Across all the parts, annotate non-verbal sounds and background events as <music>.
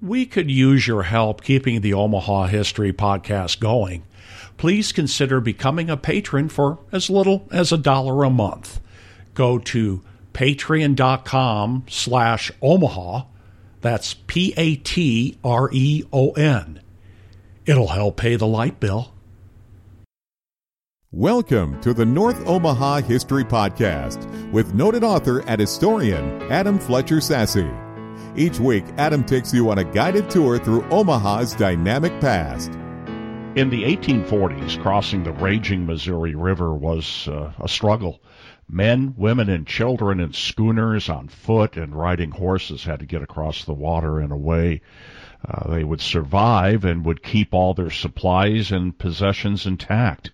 we could use your help keeping the Omaha History podcast going. Please consider becoming a patron for as little as a dollar a month. Go to patreon.com slash Omaha. That's P A T R E O N. It'll help pay the light bill. Welcome to the North Omaha History Podcast with noted author and historian Adam Fletcher Sasse. Each week, Adam takes you on a guided tour through Omaha's dynamic past. In the 1840s, crossing the raging Missouri River was uh, a struggle. Men, women, and children in schooners, on foot, and riding horses had to get across the water in a way uh, they would survive and would keep all their supplies and possessions intact.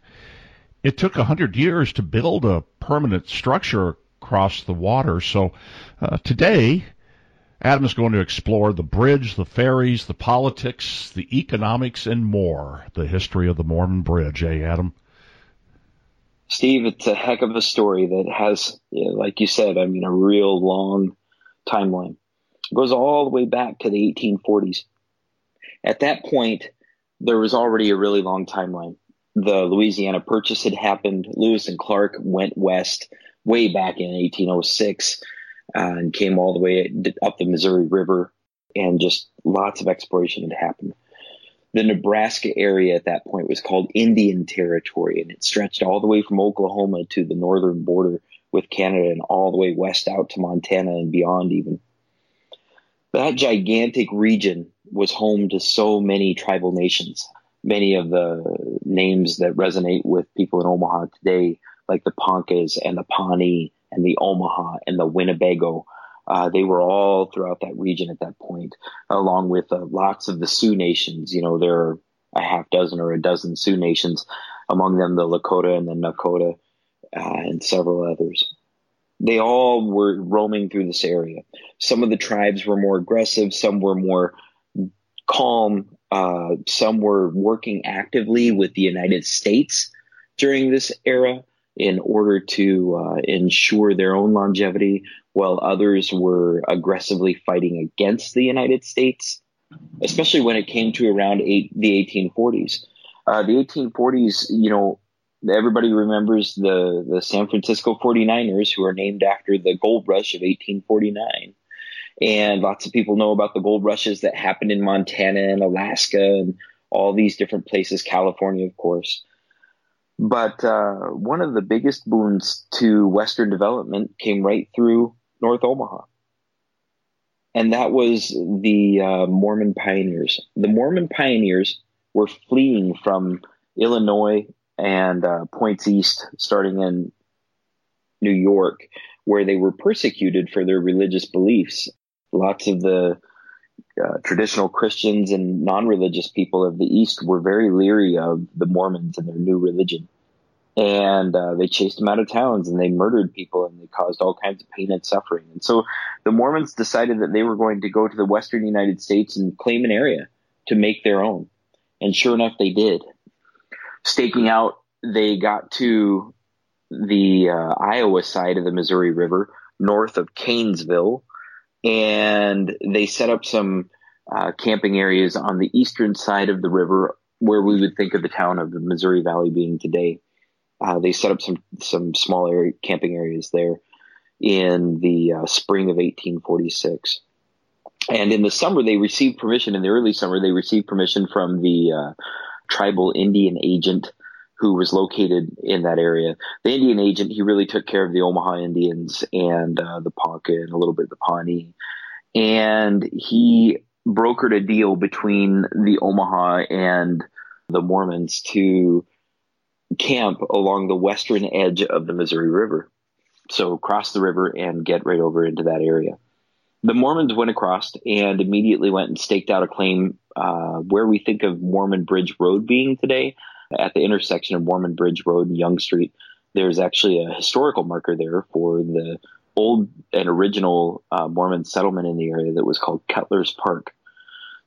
It took a hundred years to build a permanent structure across the water, so uh, today Adam is going to explore the bridge, the ferries, the politics, the economics, and more. The history of the Mormon Bridge, eh, Adam? Steve, it's a heck of a story that has, like you said, I mean, a real long timeline. It goes all the way back to the 1840s. At that point, there was already a really long timeline. The Louisiana Purchase had happened. Lewis and Clark went west way back in 1806 uh, Uh, and came all the way up the Missouri River, and just lots of exploration had happened. The Nebraska area at that point was called Indian Territory, and it stretched all the way from Oklahoma to the northern border with Canada and all the way west out to Montana and beyond, even. That gigantic region was home to so many tribal nations. Many of the names that resonate with people in Omaha today, like the Poncas and the Pawnee and the Omaha and the Winnebago. Uh, they were all throughout that region at that point, along with uh, lots of the Sioux nations. You know, there are a half dozen or a dozen Sioux nations, among them the Lakota and the Nakota, uh, and several others. They all were roaming through this area. Some of the tribes were more aggressive, some were more calm, uh, some were working actively with the United States during this era in order to uh, ensure their own longevity, while others were aggressively fighting against the United States, especially when it came to around eight, the 1840s. Uh, the 1840s, you know, everybody remembers the, the San Francisco 49ers, who are named after the gold rush of 1849. And lots of people know about the gold rushes that happened in Montana and Alaska and all these different places, California, of course. But uh, one of the biggest boons to Western development came right through North Omaha. And that was the uh, Mormon pioneers. The Mormon pioneers were fleeing from Illinois and uh, points east, starting in New York, where they were persecuted for their religious beliefs. Lots of the uh, traditional Christians and non-religious people of the East were very leery of the Mormons and their new religion. And uh, they chased them out of towns and they murdered people and they caused all kinds of pain and suffering. And so the Mormons decided that they were going to go to the western United States and claim an area to make their own. And sure enough, they did. Staking out, they got to the uh, Iowa side of the Missouri River, north of Kanesville, and they set up some uh, camping areas on the eastern side of the river where we would think of the town of the Missouri Valley being today. Uh, they set up some some small area, camping areas there in the uh, spring of 1846. And in the summer, they received permission. In the early summer, they received permission from the uh, tribal Indian agent who was located in that area. The Indian agent, he really took care of the Omaha Indians and uh, the Ponca and a little bit of the Pawnee. And he brokered a deal between the Omaha and the Mormons to camp along the western edge of the Missouri River. So cross the river and get right over into that area. The Mormons went across and immediately went and staked out a claim uh, where we think of Mormon Bridge Road being today, at the intersection of Mormon Bridge Road and Young Street, there's actually a historical marker there for the old and original uh, Mormon settlement in the area that was called Cutler's Park.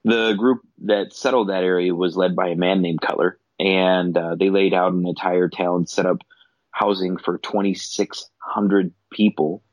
The group that settled that area was led by a man named Cutler, and uh, they laid out an entire town, set up housing for 2,600 people,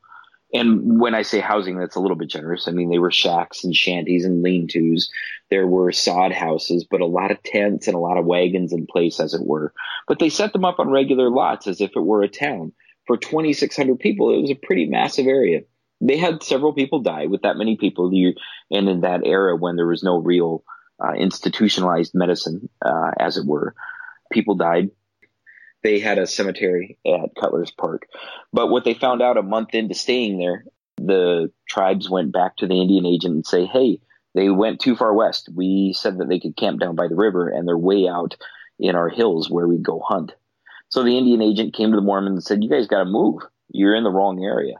And when I say housing, that's a little bit generous. I mean, they were shacks and shanties and lean tos. There were sod houses, but a lot of tents and a lot of wagons in place, as it were. But they set them up on regular lots as if it were a town. For 2,600 people, it was a pretty massive area. They had several people die with that many people. You, And in that era when there was no real uh, institutionalized medicine, uh, as it were, people died they had a cemetery at Cutler's Park. But what they found out a month into staying there, the tribes went back to the Indian agent and say, hey, they went too far west. We said that they could camp down by the river and they're way out in our hills where we go hunt. So the Indian agent came to the Mormons and said, you guys got to move. You're in the wrong area.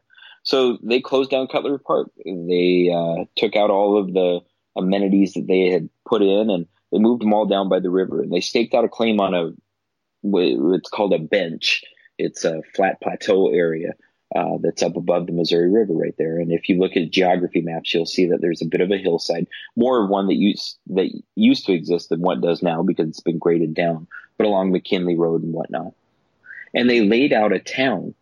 So they closed down Cutler Park. They uh, took out all of the amenities that they had put in and they moved them all down by the river. And they staked out a claim on a it's called a bench. It's a flat plateau area uh, that's up above the Missouri River right there. And if you look at geography maps, you'll see that there's a bit of a hillside, more of one that used that used to exist than what does now because it's been graded down, but along McKinley Road and whatnot. And they laid out a town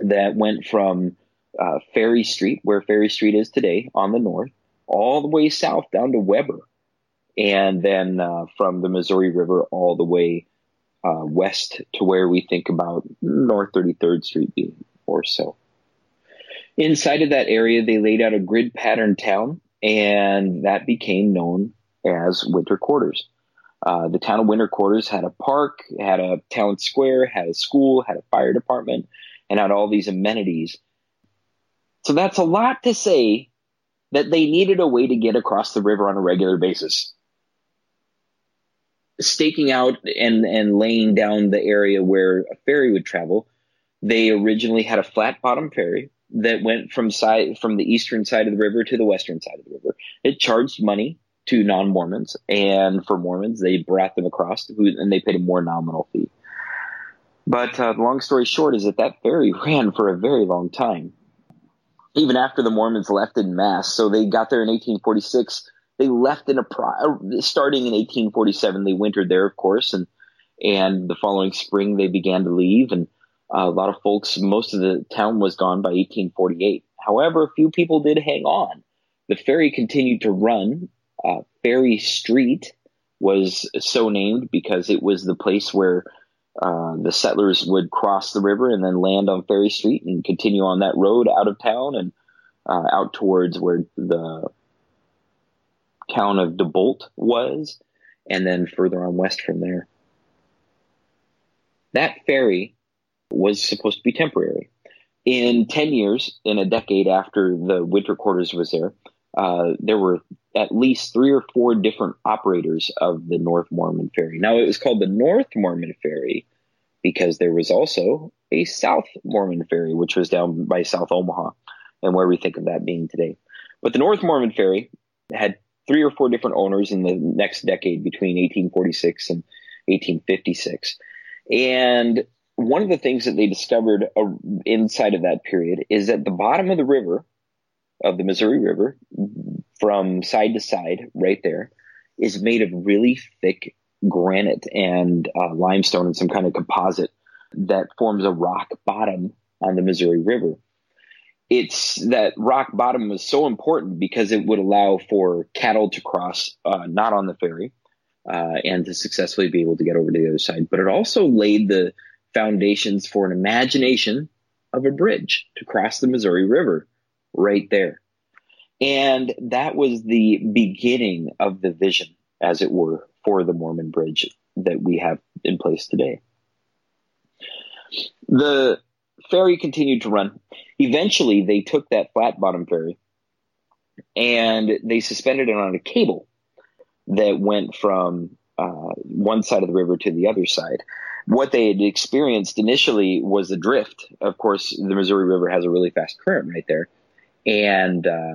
that went from uh, Ferry Street, where Ferry Street is today, on the north, all the way south down to Weber, and then uh, from the Missouri River all the way uh, west to where we think about North 33rd Street being or so. Inside of that area, they laid out a grid pattern town, and that became known as Winter Quarters. Uh, the town of Winter Quarters had a park, had a town square, had a school, had a fire department, and had all these amenities. So that's a lot to say that they needed a way to get across the river on a regular basis staking out and, and laying down the area where a ferry would travel, they originally had a flat bottom ferry that went from side from the eastern side of the river to the western side of the river. It charged money to non-Mormons, and for Mormons, they brought them across, and they paid a more nominal fee. But uh, long story short is that that ferry <laughs> ran for a very long time, even after the Mormons left in mass. So they got there in 1846 they left in a starting in 1847. They wintered there, of course, and and the following spring they began to leave, and uh, a lot of folks, most of the town was gone by 1848. However, a few people did hang on. The ferry continued to run. Uh, ferry Street was so named because it was the place where uh, the settlers would cross the river and then land on Ferry Street and continue on that road out of town and uh, out towards where the town of DeBolt was, and then further on west from there. That ferry was supposed to be temporary. In 10 years, in a decade after the winter quarters was there, uh, there were at least three or four different operators of the North Mormon Ferry. Now, it was called the North Mormon Ferry because there was also a South Mormon Ferry, which was down by South Omaha and where we think of that being today. But the North Mormon Ferry had three or four different owners in the next decade between 1846 and 1856. And one of the things that they discovered uh, inside of that period is that the bottom of the river, of the Missouri River, from side to side, right there, is made of really thick granite and uh, limestone and some kind of composite that forms a rock bottom on the Missouri River it's that rock bottom was so important because it would allow for cattle to cross uh, not on the ferry uh, and to successfully be able to get over to the other side. But it also laid the foundations for an imagination of a bridge to cross the Missouri River right there. And that was the beginning of the vision, as it were, for the Mormon Bridge that we have in place today. The ferry continued to run. Eventually, they took that flat bottom ferry and they suspended it on a cable that went from uh, one side of the river to the other side. What they had experienced initially was a drift. Of course, the Missouri River has a really fast current right there. And uh,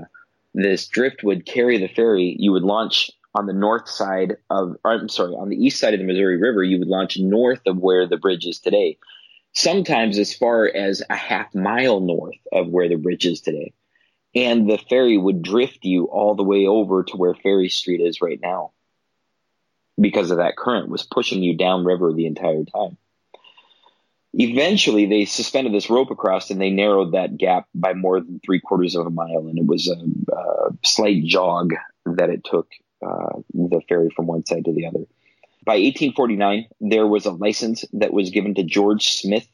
this drift would carry the ferry. You would launch on the north side of, I'm sorry, on the east side of the Missouri River, you would launch north of where the bridge is today sometimes as far as a half mile north of where the bridge is today. And the ferry would drift you all the way over to where Ferry Street is right now because of that current was pushing you downriver the entire time. eventually they suspended this rope across and they narrowed that gap by more than three quarters of a mile. And it was a, slight jog that it took uh, the ferry from one side to the other. By 1849, there was a license that was given to George Smith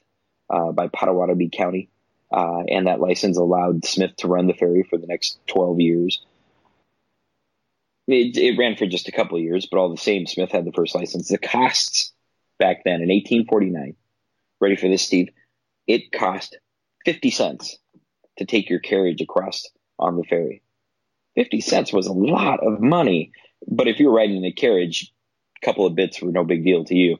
uh, by Pottawattamie County. Uh, and that license allowed Smith to run the ferry for the next 12 years. It, it, ran for just a couple of years, but all the same, Smith had the first license. The costs back then in 1849 ready for this, Steve? It cost 50 cents to take your carriage across on the ferry. 50 cents was a lot of money, but if you were riding in a carriage, couple of bits were no big deal to you.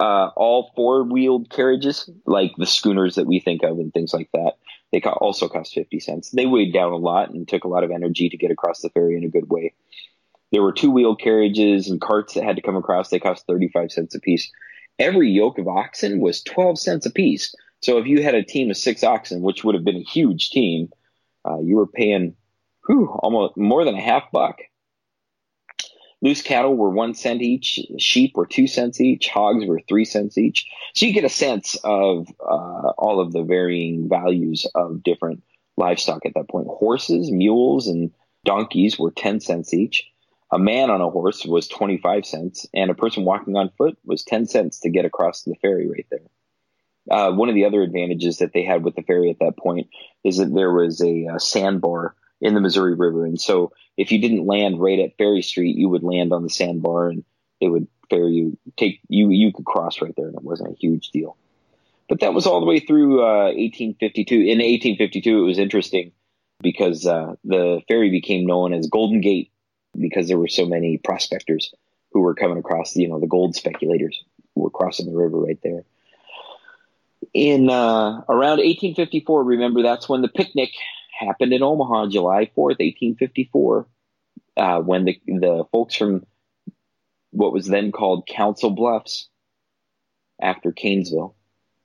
Uh, all four wheeled carriages, like the schooners that we think of and things like that, they also cost 50 cents. They weighed down a lot and took a lot of energy to get across the ferry in a good way. There were two wheeled carriages and carts that had to come across. They cost 35 cents a piece every yoke of oxen was 12 cents a piece. So if you had a team of six oxen, which would have been a huge team, uh, you were paying whew, almost more than a half buck. Loose cattle were one cent each. Sheep were two cents each. Hogs were three cents each. So you get a sense of uh, all of the varying values of different livestock at that point. Horses, mules, and donkeys were 10 cents each a man on a horse was 25 cents and a person walking on foot was 10 cents to get across the ferry right there. Uh, one of the other advantages that they had with the ferry at that point is that there was a, a sandbar in the Missouri River. And so if you didn't land right at Ferry Street, you would land on the sandbar and it would ferry you, take you, you could cross right there and it wasn't a huge deal. But that was all the way through uh, 1852. In 1852, it was interesting because uh, the ferry became known as Golden Gate because there were so many prospectors who were coming across, you know, the gold speculators were crossing the river right there. In uh, around 1854, remember that's when the picnic happened in Omaha, July 4th, 1854, uh, when the the folks from what was then called Council Bluffs, after Kanesville,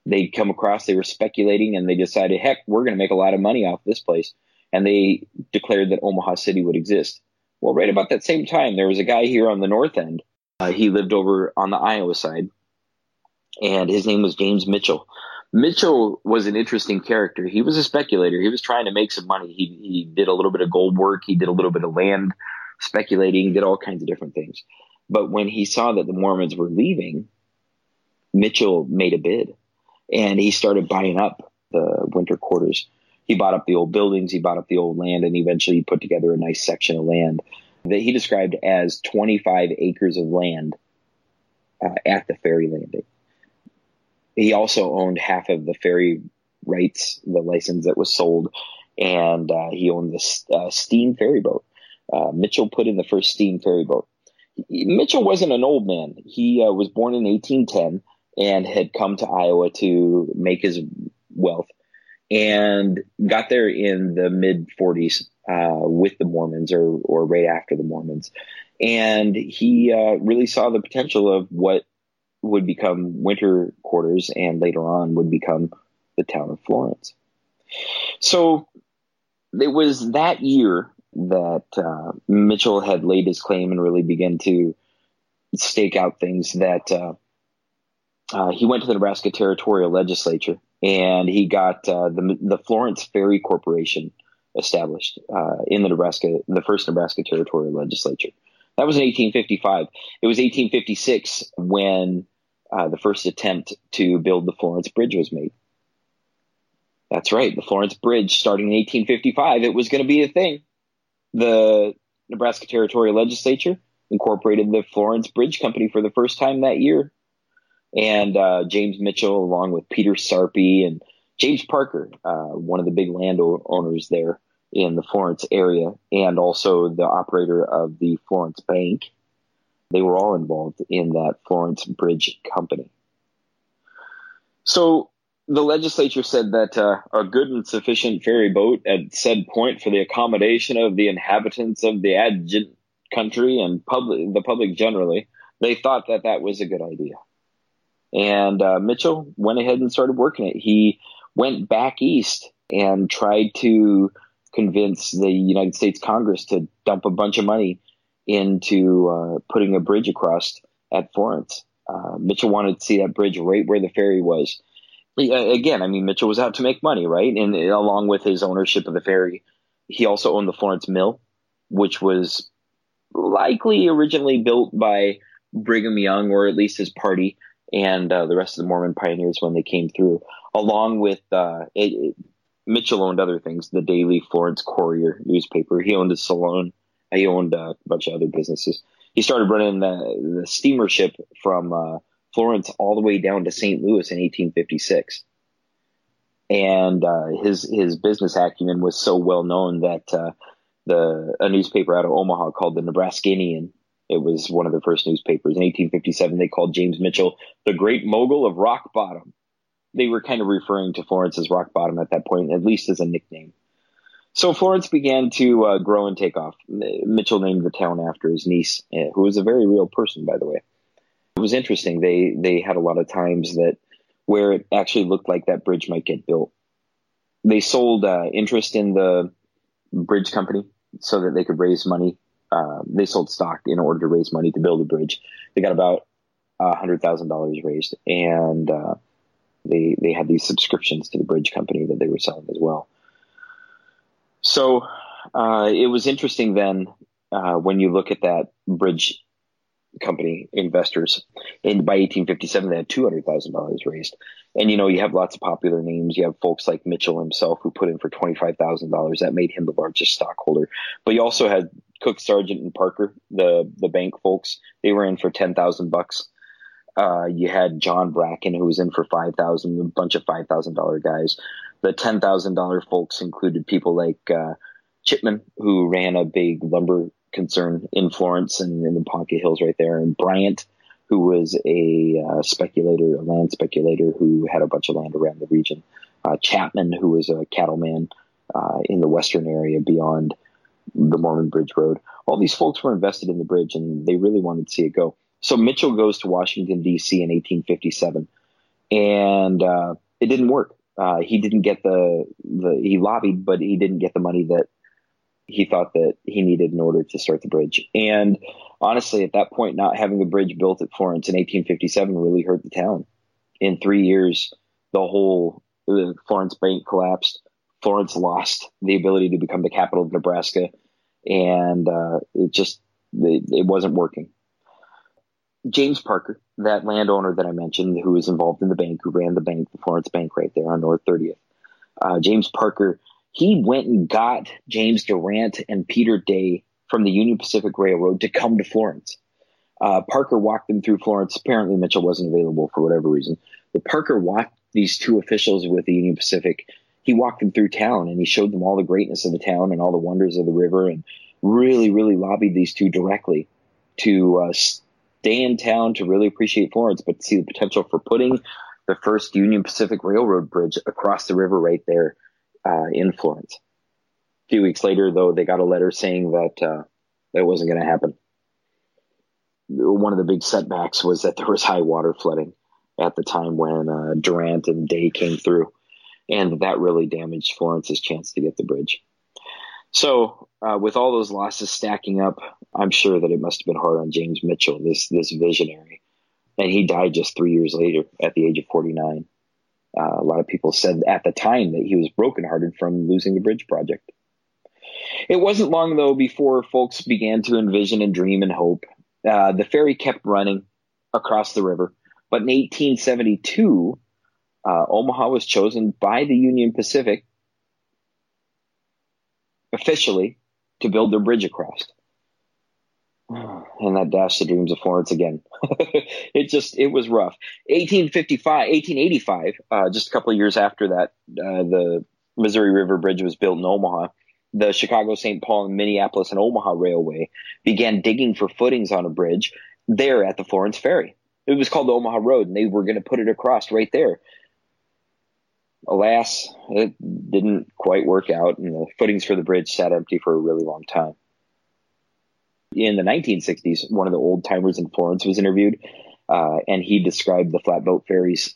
they'd come across. They were speculating, and they decided, heck, we're going to make a lot of money off this place, and they declared that Omaha City would exist. Well, right about that same time, there was a guy here on the north end. Uh, he lived over on the Iowa side, and his name was James Mitchell. Mitchell was an interesting character. He was a speculator. He was trying to make some money. He, he did a little bit of gold work. He did a little bit of land speculating, did all kinds of different things. But when he saw that the Mormons were leaving, Mitchell made a bid and he started buying up the winter quarters he bought up the old buildings, he bought up the old land, and eventually he put together a nice section of land that he described as 25 acres of land uh, at the ferry landing. He also owned half of the ferry rights, the license that was sold, and uh, he owned the uh, steam ferry boat. Uh, Mitchell put in the first steam ferry boat. Mitchell wasn't an old man. He uh, was born in 1810 and had come to Iowa to make his wealth and got there in the mid 40s uh, with the Mormons or or right after the Mormons, and he uh, really saw the potential of what would become winter quarters and later on would become the town of Florence. So it was that year that uh, Mitchell had laid his claim and really began to stake out things that uh, uh, he went to the Nebraska Territorial Legislature and he got uh, the the Florence Ferry Corporation established uh, in the Nebraska, the first Nebraska Territorial Legislature. That was in 1855. It was 1856 when uh, the first attempt to build the Florence Bridge was made. That's right, the Florence Bridge, starting in 1855, it was going to be a thing. The Nebraska Territorial Legislature incorporated the Florence Bridge Company for the first time that year and uh, James Mitchell, along with Peter Sarpy and James Parker, uh, one of the big landowners there in the Florence area, and also the operator of the Florence Bank. They were all involved in that Florence Bridge Company. So the legislature said that uh, a good and sufficient ferry boat at said point for the accommodation of the inhabitants of the adjacent country and public, the public generally, they thought that that was a good idea. And uh, Mitchell went ahead and started working it. He went back east and tried to convince the United States Congress to dump a bunch of money into uh, putting a bridge across at Florence. Uh, Mitchell wanted to see that bridge right where the ferry was. again, I mean, Mitchell was out to make money, right? And along with his ownership of the ferry, he also owned the Florence Mill, which was likely originally built by Brigham Young or at least his party and uh, the rest of the Mormon pioneers when they came through, along with uh, it, Mitchell owned other things, the Daily Florence Courier newspaper. He owned a salon. He owned uh, a bunch of other businesses. He started running the, the from uh, Florence all the way down to St. Louis in 1856. And uh, his his business acumen was so well known that uh, the a newspaper out of Omaha called the Nebraskanian. It was one of the first newspapers in 1857. They called James Mitchell the Great Mogul of Rock Bottom. They were kind of referring to Florence as Rock Bottom at that point, at least as a nickname. So Florence began to uh, grow and take off. Mitchell named the town after his niece, uh, who was a very real person, by the way. It was interesting. They they had a lot of times that where it actually looked like that bridge might get built. They sold uh, interest in the bridge company so that they could raise money. Uh, they sold stock in order to raise money to build a bridge. They got about hundred thousand dollars raised, and uh, they they had these subscriptions to the bridge company that they were selling as well. So uh, it was interesting then uh, when you look at that bridge company investors. And by 1857, they had $200,000 raised. And, you know, you have lots of popular names. You have folks like Mitchell himself who put in for $25,000. That made him the largest stockholder. But you also had Cook, Sargent, and Parker, the, the bank folks. They were in for 10,000 bucks. Uh, you had John Bracken who was in for 5,000, a bunch of $5,000 guys. The $10,000 folks included people like, uh, Chipman, who ran a big lumber concern in Florence and in the Ponca Hills right there, and Bryant, who was a uh, speculator, a land speculator who had a bunch of land around the region. Uh, Chapman, who was a cattleman uh, in the western area beyond the Mormon Bridge Road. All these folks were invested in the bridge, and they really wanted to see it go. So Mitchell goes to Washington D.C. in 1857, and uh, it didn't work. Uh, he didn't get the the he lobbied, but he didn't get the money that he thought that he needed in order to start the bridge. And honestly, at that point, not having the bridge built at Florence in 1857 really hurt the town. In three years, the whole Florence Bank collapsed. Florence lost the ability to become the capital of Nebraska, and uh, it just it wasn't working. James Parker, that landowner that I mentioned, who was involved in the bank, who ran the bank, the Florence Bank, right there on North 30th. Uh, James Parker he went and got James Durant and Peter Day from the Union Pacific Railroad to come to Florence. Uh, Parker walked them through Florence. Apparently, Mitchell wasn't available for whatever reason. But Parker walked these two officials with the Union Pacific. He walked them through town and he showed them all the greatness of the town and all the wonders of the river and really, really lobbied these two directly to uh, stay in town to really appreciate Florence, but see the potential for putting the first Union Pacific Railroad bridge across the river right there uh, in Florence. A few weeks later, though, they got a letter saying that uh, that wasn't going to happen. One of the big setbacks was that there was high water flooding at the time when uh, Durant and Day came through, and that really damaged Florence's chance to get the bridge. So, uh, with all those losses stacking up, I'm sure that it must have been hard on James Mitchell, this this visionary, and he died just three years later at the age of 49. Uh, a lot of people said at the time that he was brokenhearted from losing the bridge project. It wasn't long though before folks began to envision and dream and hope. Uh, the ferry kept running across the river, but in 1872, uh, Omaha was chosen by the Union Pacific officially to build their bridge across. <sighs> and that dashed the dreams of Florence again. <laughs> it just, it was rough. 1855, 1885, uh, just a couple of years after that, uh, the Missouri River Bridge was built in Omaha. The Chicago, St. Paul, and Minneapolis and Omaha Railway began digging for footings on a bridge there at the Florence Ferry. It was called the Omaha Road, and they were going to put it across right there. Alas, it didn't quite work out, and the footings for the bridge sat empty for a really long time in the 1960s, one of the old timers in Florence was interviewed, uh, and he described the flatboat ferries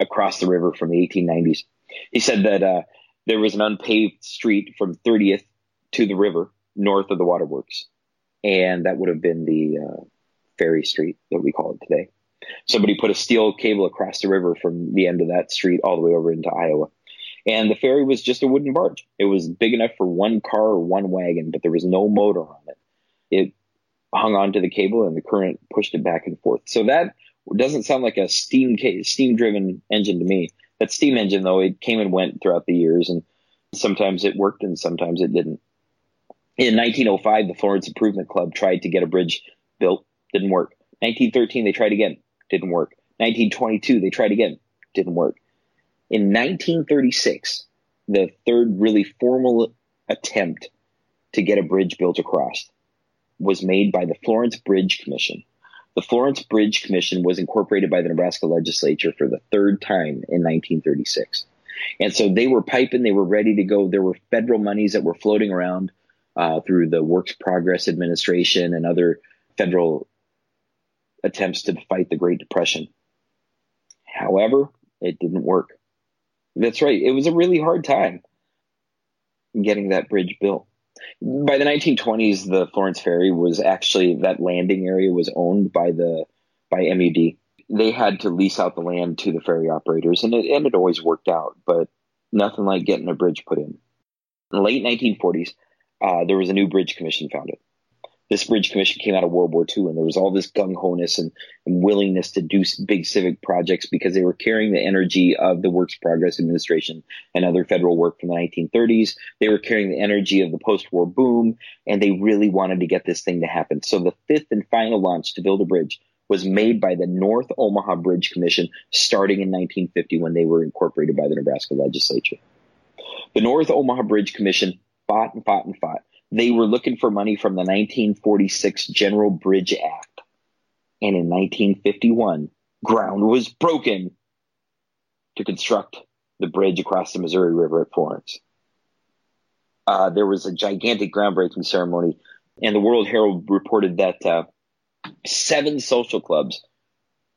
across the river from the 1890s. He said that uh, there was an unpaved street from 30th to the river north of the waterworks, and that would have been the uh, ferry street that we call it today. Somebody put a steel cable across the river from the end of that street all the way over into Iowa. And the ferry was just a wooden barge. It was big enough for one car or one wagon, but there was no motor on it. It hung onto the cable and the current pushed it back and forth. So that doesn't sound like a steam steam driven engine to me. That steam engine though, it came and went throughout the years and sometimes it worked and sometimes it didn't. In 1905, the Florence Improvement Club tried to get a bridge built, didn't work. 1913, they tried again, didn't work. 1922, they tried again, didn't work. In 1936, the third really formal attempt to get a bridge built across was made by the Florence Bridge Commission. The Florence Bridge Commission was incorporated by the Nebraska legislature for the third time in 1936. And so they were piping, they were ready to go. There were federal monies that were floating around uh, through the Works Progress Administration and other federal attempts to fight the Great Depression. However, it didn't work. That's right. It was a really hard time getting that bridge built. By the 1920s, the Florence Ferry was actually that landing area was owned by the by MUD. They had to lease out the land to the ferry operators, and it, and it always worked out. But nothing like getting a bridge put in. In the late 1940s, uh, there was a new bridge commission founded this bridge commission came out of World War II, and there was all this gung ho-ness and, and, willingness to do big civic projects because they were carrying the energy of the Works Progress Administration and other federal work from the 1930s. They were carrying the energy of the post-war boom, and they really wanted to get this thing to happen. So the fifth and final launch to build a bridge was made by the North Omaha Bridge Commission starting in 1950 when they were incorporated by the Nebraska legislature. The North Omaha Bridge Commission fought and fought and fought they were looking for money from the 1946 General Bridge Act. And in 1951, ground was broken to construct the bridge across the Missouri River at Florence. Uh, there was a gigantic groundbreaking ceremony, and the World Herald reported that uh, seven social clubs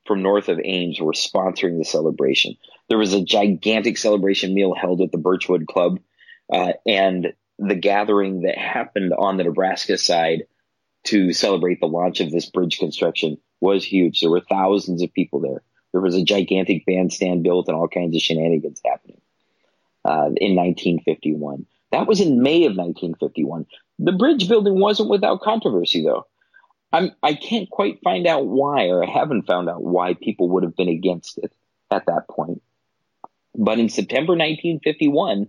from north of Ames were sponsoring the celebration. There was a gigantic celebration meal held at the Birchwood Club, uh, and the gathering that happened on the Nebraska side to celebrate the launch of this bridge construction was huge. There were thousands of people there. There was a gigantic bandstand built and all kinds of shenanigans happening uh, in 1951. That was in May of 1951. The bridge building wasn't without controversy, though. I'm, I can't quite find out why, or I haven't found out why people would have been against it at that point. But in September 1951,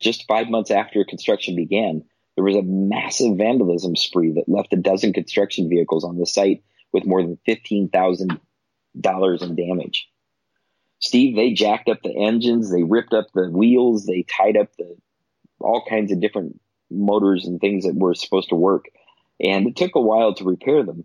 just five months after construction began, there was a massive vandalism spree that left a dozen construction vehicles on the site with more than $15,000 in damage. Steve, they jacked up the engines, they ripped up the wheels, they tied up the all kinds of different motors and things that were supposed to work. And it took a while to repair them.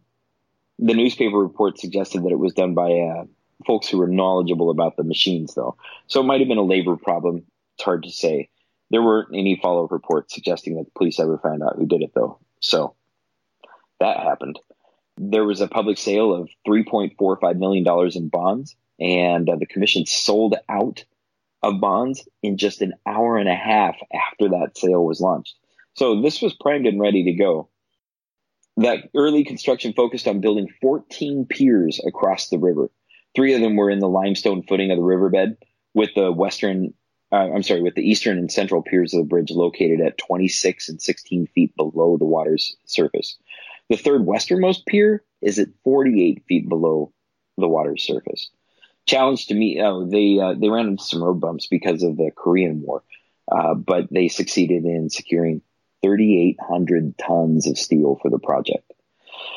The newspaper report suggested that it was done by uh, folks who were knowledgeable about the machines, though. So it might have been a labor problem. It's hard to say. There weren't any follow up reports suggesting that the police ever found out who did it, though. So that happened. There was a public sale of $3.45 million in bonds, and uh, the commission sold out of bonds in just an hour and a half after that sale was launched. So this was primed and ready to go. That early construction focused on building 14 piers across the river. Three of them were in the limestone footing of the riverbed, with the western uh, I'm sorry, with the eastern and central piers of the bridge located at 26 and 16 feet below the water's surface. The third westernmost pier is at 48 feet below the water's surface. Challenge to me, oh, they uh, they ran into some road bumps because of the Korean War, uh, but they succeeded in securing 3,800 tons of steel for the project.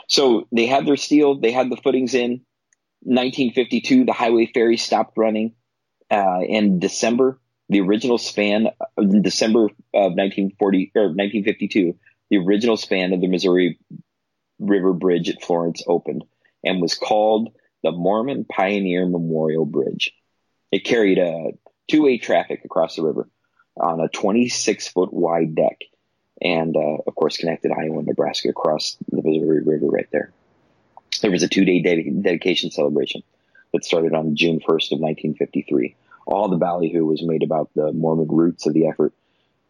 So they had their steel, they had the footings in. 1952, the highway ferry stopped running. Uh, in December the original span December of 1940 or 1952, the original span of the Missouri River Bridge at Florence opened and was called the Mormon Pioneer Memorial Bridge. It carried a two-way traffic across the river on a 26 foot wide deck and uh, of course connected Iowa and Nebraska across the Missouri River right there. There was a two-day ded- dedication celebration that started on June 1st of 1953 all the ballyhoo was made about the Mormon roots of the effort.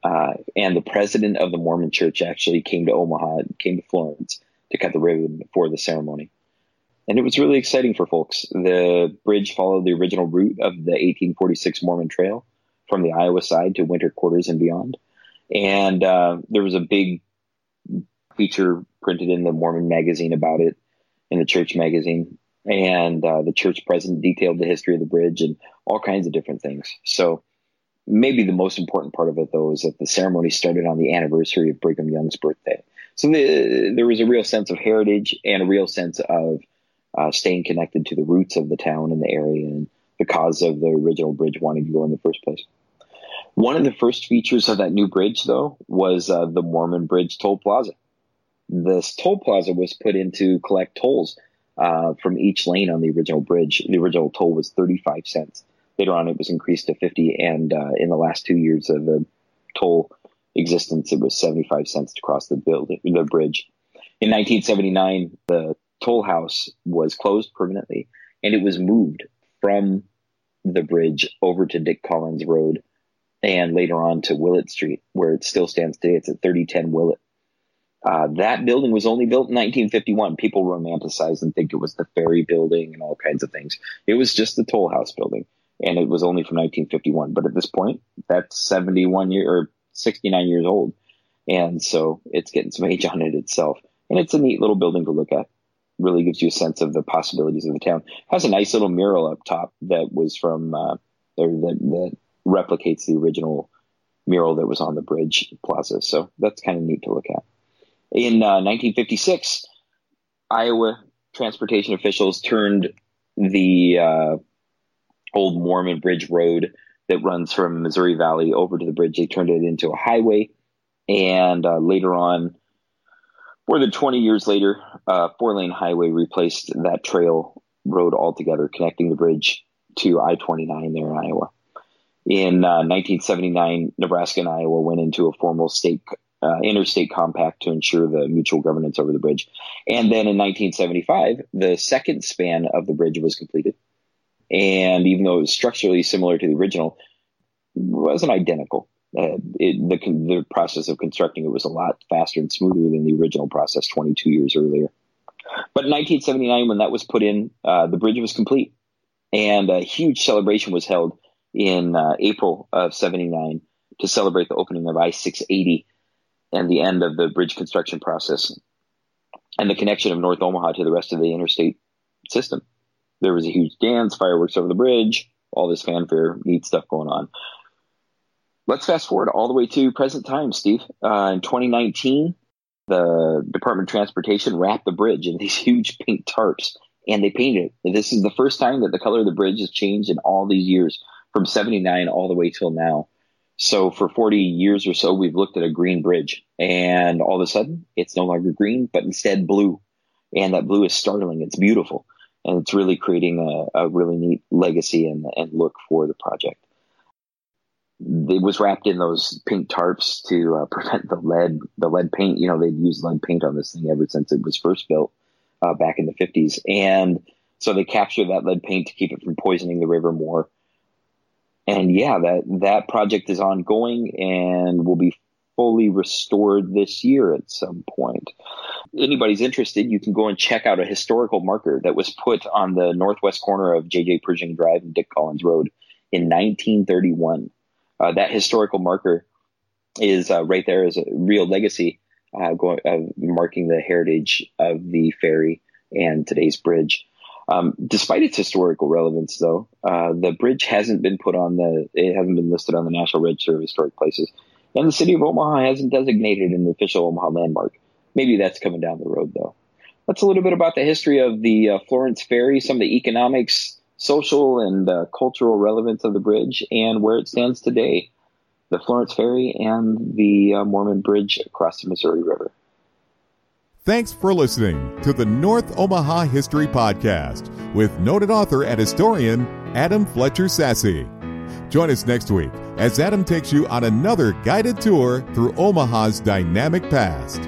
Uh, and the president of the Mormon church actually came to Omaha, came to Florence to cut the ribbon for the ceremony. and it was really exciting for folks. The bridge followed the original route of the 1846 Mormon Trail from the Iowa side to winter quarters and beyond. And uh, there was a big feature printed in the Mormon magazine about it, in the church magazine. And uh, the church president detailed the history of the bridge and all kinds of different things. So maybe the most important part of it, though, is that the ceremony started on the anniversary of Brigham Young's birthday. So the, there was a real sense of heritage and a real sense of uh, staying connected to the roots of the town and the area and the cause of the original bridge wanting to go in the first place. One of the first features of that new bridge, though, was uh, the Mormon Bridge Toll Plaza. This toll plaza was put in to collect tolls uh, from each lane on the original bridge. The original toll was 35 cents. Later on, it was increased to 50, and uh, in the last two years of the toll existence, it was 75 cents to cross the building, the bridge. In 1979, the toll house was closed permanently, and it was moved from the bridge over to Dick Collins Road, and later on to Willett Street, where it still stands today. It's at 3010 Willett. Uh, that building was only built in 1951. People romanticize and think it was the ferry building and all kinds of things. It was just the toll house building, and it was only from 1951. But at this point, that's 71 year or 69 years old, and so it's getting some age on it itself. And it's a neat little building to look at. Really gives you a sense of the possibilities of the town. Has a nice little mural up top that was from uh, or that, that replicates the original mural that was on the bridge plaza. So that's kind of neat to look at. In uh, 1956, Iowa transportation officials turned the uh, old Mormon Bridge Road that runs from Missouri Valley over to the bridge. They turned it into a highway, and uh, later on, more than 20 years later, uh, four lane highway replaced that trail road altogether, connecting the bridge to I 29 there in Iowa. In uh, 1979, Nebraska and Iowa went into a formal state uh, interstate compact to ensure the mutual governance over the bridge. And then in 1975, the second span of the bridge was completed. And even though it was structurally similar to the original, it wasn't identical. Uh, it, the, the process of constructing it was a lot faster and smoother than the original process 22 years earlier. But in 1979, when that was put in, uh, the bridge was complete. And a huge celebration was held in uh, April of 79 to celebrate the opening of I 680 and the end of the bridge construction process and the connection of North Omaha to the rest of the interstate system. There was a huge dance, fireworks over the bridge, all this fanfare, neat stuff going on. Let's fast forward all the way to present time, Steve. Uh, in 2019, the Department of Transportation wrapped the bridge in these <laughs> huge pink tarps and they painted it. This is the first time that the color of the bridge has changed in all these years from 79 all the way till now. So for 40 years or so, we've looked at a green bridge and all of a sudden it's no longer green, but instead blue. And that blue is startling. It's beautiful. And it's really creating a, a really neat legacy and, and look for the project. It was wrapped in those pink tarps to uh, <laughs> prevent the lead, the lead paint. You know, they'd used lead paint on this thing ever since it was first built uh, back in the 50s. And so they captured that lead paint to keep it from poisoning the river more and yeah, that that project is ongoing and will be fully restored this year at some point. Anybody's interested, you can go and check out a historical marker that was put on the northwest corner of JJ Pershing Drive and Dick Collins Road in 1931. Uh, that historical marker is uh, right there as a real legacy, uh, going, marking the heritage of the ferry and today's bridge. Um, despite its historical relevance, though, uh, the bridge hasn't been put on the, it hasn't been listed on the National Register of Historic Places. And the city of Omaha hasn't designated an official Omaha landmark. Maybe that's coming down the road, though. That's a little bit about the history of the uh, Florence Ferry, some of the economics, social, and uh, cultural relevance of the bridge, and where it stands today. The Florence Ferry and the uh, Mormon Bridge across the Missouri River. Thanks for listening to the North Omaha History Podcast with noted author and historian Adam Fletcher Sasse. Join us next week as Adam takes you on another guided tour through Omaha's dynamic past.